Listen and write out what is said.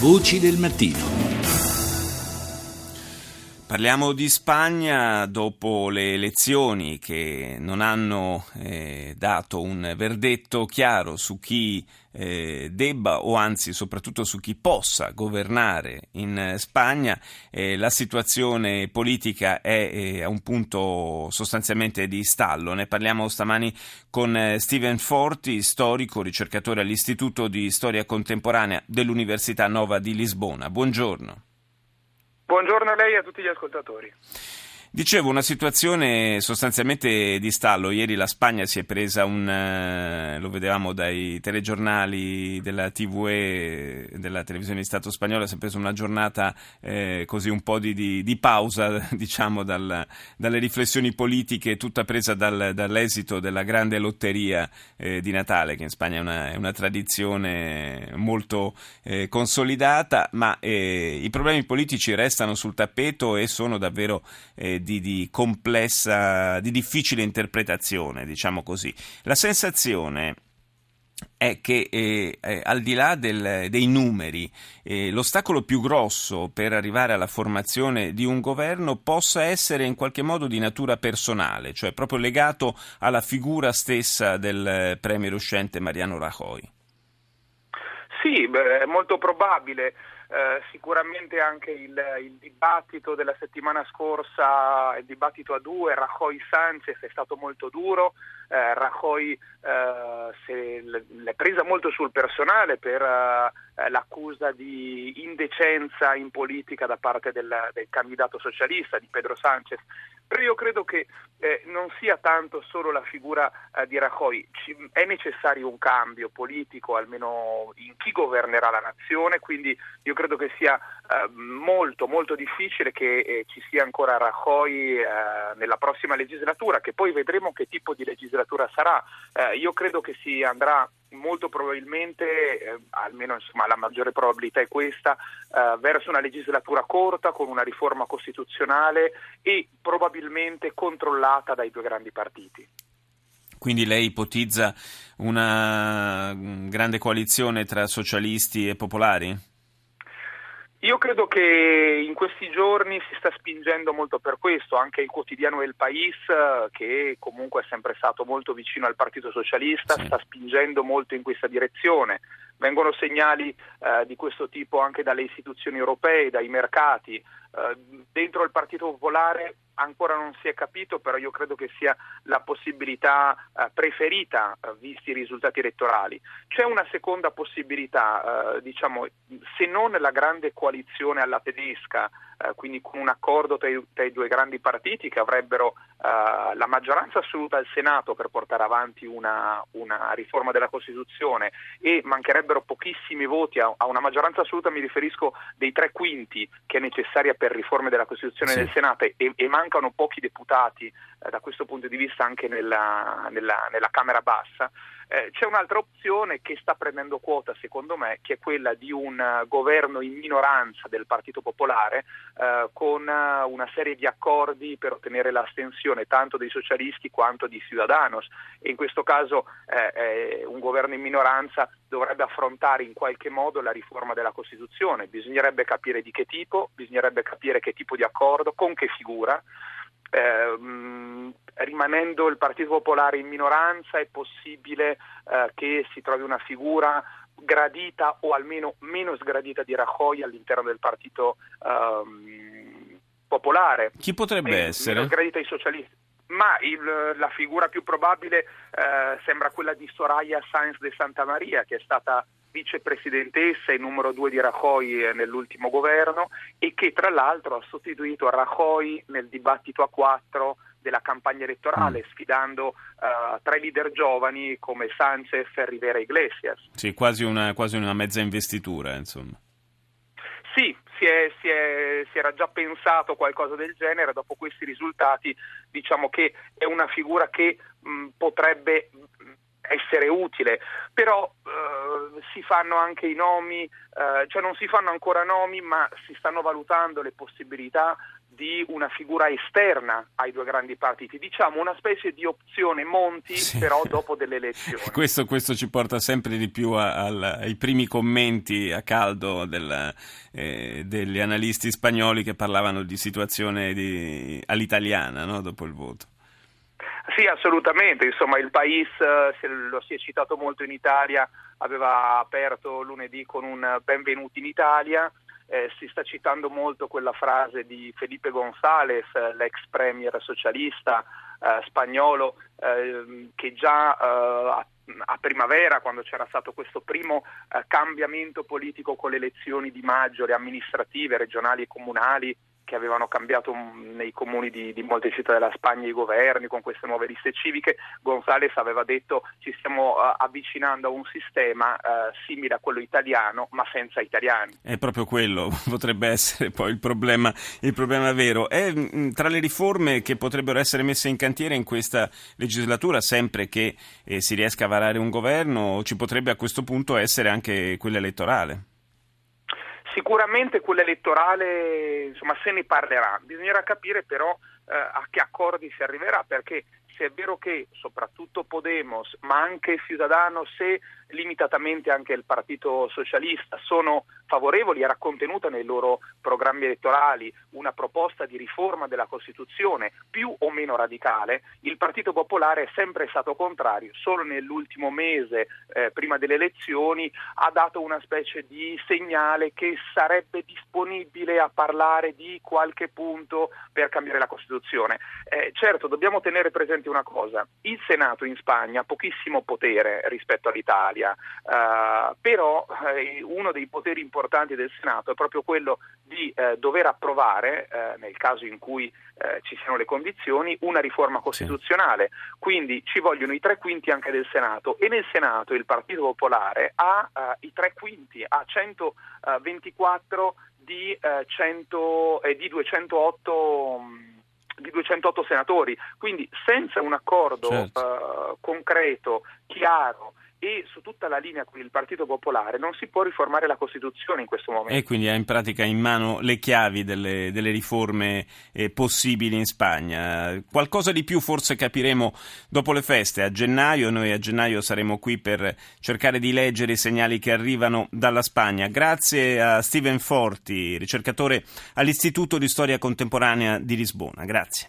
Voci del mattino. Parliamo di Spagna dopo le elezioni che non hanno eh, dato un verdetto chiaro su chi eh, debba o anzi soprattutto su chi possa governare in Spagna. Eh, la situazione politica è eh, a un punto sostanzialmente di stallo. Ne parliamo stamani con eh, Steven Forti, storico, ricercatore all'Istituto di Storia Contemporanea dell'Università Nova di Lisbona. Buongiorno. Buongiorno a lei e a tutti gli ascoltatori. Dicevo, una situazione sostanzialmente di stallo. Ieri la Spagna si è presa un, eh, lo vedevamo dai telegiornali della TVE, della televisione di Stato spagnola, si è presa una giornata eh, così un po' di, di, di pausa, diciamo, dal, dalle riflessioni politiche, tutta presa dal, dall'esito della grande lotteria eh, di Natale, che in Spagna è una, è una tradizione molto eh, consolidata, ma eh, i problemi politici restano sul tappeto e sono davvero eh, di, di, complessa, di difficile interpretazione, diciamo così. La sensazione è che eh, eh, al di là del, dei numeri, eh, l'ostacolo più grosso per arrivare alla formazione di un governo possa essere in qualche modo di natura personale, cioè proprio legato alla figura stessa del premier uscente Mariano Rajoy. Sì, beh, è molto probabile. Eh, sicuramente anche il, il, dibattito della settimana scorsa, il dibattito a due, Rajoy Sanchez è stato molto duro, eh, Rajoy eh, l'è presa molto sul personale per eh, l'accusa di indecenza in politica da parte del, del candidato socialista, di Pedro Sanchez, però io credo che eh, non sia tanto solo la figura eh, di Rajoy, Ci, è necessario un cambio politico almeno in chi governerà la nazione, quindi io credo che sia eh, molto molto difficile che eh, ci sia ancora Rajoy eh, nella prossima legislatura, che poi vedremo che tipo di legislatura sarà. Eh, io credo che si andrà molto probabilmente, eh, almeno insomma, la maggiore probabilità è questa, eh, verso una legislatura corta con una riforma costituzionale e probabilmente controllata dai due grandi partiti. Quindi lei ipotizza una grande coalizione tra socialisti e popolari? Io credo che in questi giorni si sta spingendo molto per questo, anche il quotidiano El País, che comunque è sempre stato molto vicino al Partito Socialista, sì. sta spingendo molto in questa direzione. Vengono segnali eh, di questo tipo anche dalle istituzioni europee, dai mercati. Eh, dentro il Partito Popolare ancora non si è capito, però io credo che sia la possibilità eh, preferita eh, visti i risultati elettorali. C'è una seconda possibilità, diciamo, se non la grande coalizione alla tedesca, quindi con un accordo tra i, tra i, due grandi partiti che avrebbero eh, la maggioranza assoluta al Senato per portare avanti una, una, riforma della Costituzione e mancherebbero pochissimi voti a, a, una maggioranza assoluta, mi riferisco dei tre quinti che è necessaria per riforme della Costituzione sì. del Senato e, e, mancano pochi deputati eh, da questo punto di vista anche nella, nella, nella Camera bassa. Eh, c'è un'altra opzione che sta prendendo quota, secondo me, che è quella di un uh, governo in minoranza del Partito Popolare uh, con uh, una serie di accordi per ottenere l'astensione tanto dei socialisti quanto di Ciudadanos e in questo caso eh, un governo in minoranza dovrebbe affrontare in qualche modo la riforma della Costituzione. Bisognerebbe capire di che tipo, bisognerebbe capire che tipo di accordo, con che figura. Eh, rimanendo il Partito Popolare in minoranza è possibile eh, che si trovi una figura gradita o almeno meno sgradita di Rajoy all'interno del Partito ehm, Popolare. Chi potrebbe meno, essere? Sgradita ai socialisti. Ma il, la figura più probabile eh, sembra quella di Soraya Sainz de Santa Maria, che è stata vicepresidentessa e numero due di Rajoy eh, nell'ultimo governo e che tra l'altro ha sostituito Rajoy nel dibattito a quattro della campagna elettorale, mm. sfidando uh, tre leader giovani come Sanchez e Rivera Iglesias. Sì, quasi una, quasi una mezza investitura, insomma. Sì, si, è, si, è, si, era già pensato qualcosa del genere, dopo questi risultati diciamo che è una figura che mh, potrebbe essere utile, però eh, si fanno anche i nomi, eh, cioè non si fanno ancora nomi, ma si stanno valutando le possibilità di una figura esterna ai due grandi partiti, diciamo una specie di opzione Monti sì. però dopo delle elezioni. questo, questo, ci porta sempre di più a, a, ai primi commenti a caldo del, eh, degli analisti spagnoli che parlavano di situazione di, all'italiana no? dopo il voto. Sì, assolutamente, insomma il País, eh, lo si è citato molto in Italia, aveva aperto lunedì con un benvenuti in Italia, eh, si sta citando molto quella frase di Felipe González, l'ex premier socialista eh, spagnolo, eh, che già eh, a primavera, quando c'era stato questo primo eh, cambiamento politico con le elezioni di maggio, le amministrative, regionali e comunali, che avevano cambiato nei comuni di, di, molte città della Spagna i governi con queste nuove liste civiche, Gonzales aveva detto ci stiamo uh, avvicinando a un sistema uh, simile a quello italiano ma senza italiani. È proprio quello, potrebbe essere poi il problema, il problema vero. È mm, tra le riforme che potrebbero essere messe in cantiere in questa legislatura, sempre che eh, si riesca a varare un governo, ci potrebbe a questo punto essere anche quella elettorale. Sicuramente quella elettorale, insomma, se ne parlerà. Bisognerà capire però eh, a che accordi si arriverà, perché se è vero che soprattutto Podemos, ma anche Ciudadanos e limitatamente anche il Partito Socialista sono favorevoli, era contenuta nei loro programmi elettorali una proposta di riforma della Costituzione più o meno radicale, il Partito Popolare è sempre stato contrario, solo nell'ultimo mese eh, prima delle elezioni ha dato una specie di segnale che sarebbe disponibile a parlare di qualche punto per cambiare la Costituzione. Eh, certo, dobbiamo tenere presente una cosa, il Senato in Spagna ha pochissimo potere rispetto all'Italia, uh, però eh, uno dei poteri importanti del Senato è proprio quello di eh, dover approvare, eh, nel caso in cui eh, ci siano le condizioni, una riforma costituzionale. Sì. Quindi ci vogliono i tre quinti anche del Senato e nel Senato il Partito Popolare ha eh, i tre quinti, ha 124 di, 100, di 208 di 208 senatori, quindi senza un accordo certo. concreto, chiaro e su tutta la linea con il Partito Popolare non si può riformare la Costituzione in questo momento. E quindi ha in pratica in mano le chiavi delle, delle riforme eh, possibili in Spagna. Qualcosa di più forse capiremo dopo le feste, a gennaio. Noi a gennaio saremo qui per cercare di leggere i segnali che arrivano dalla Spagna. Grazie a Steven Forti, ricercatore all'Istituto di Storia Contemporanea di Lisbona. Grazie.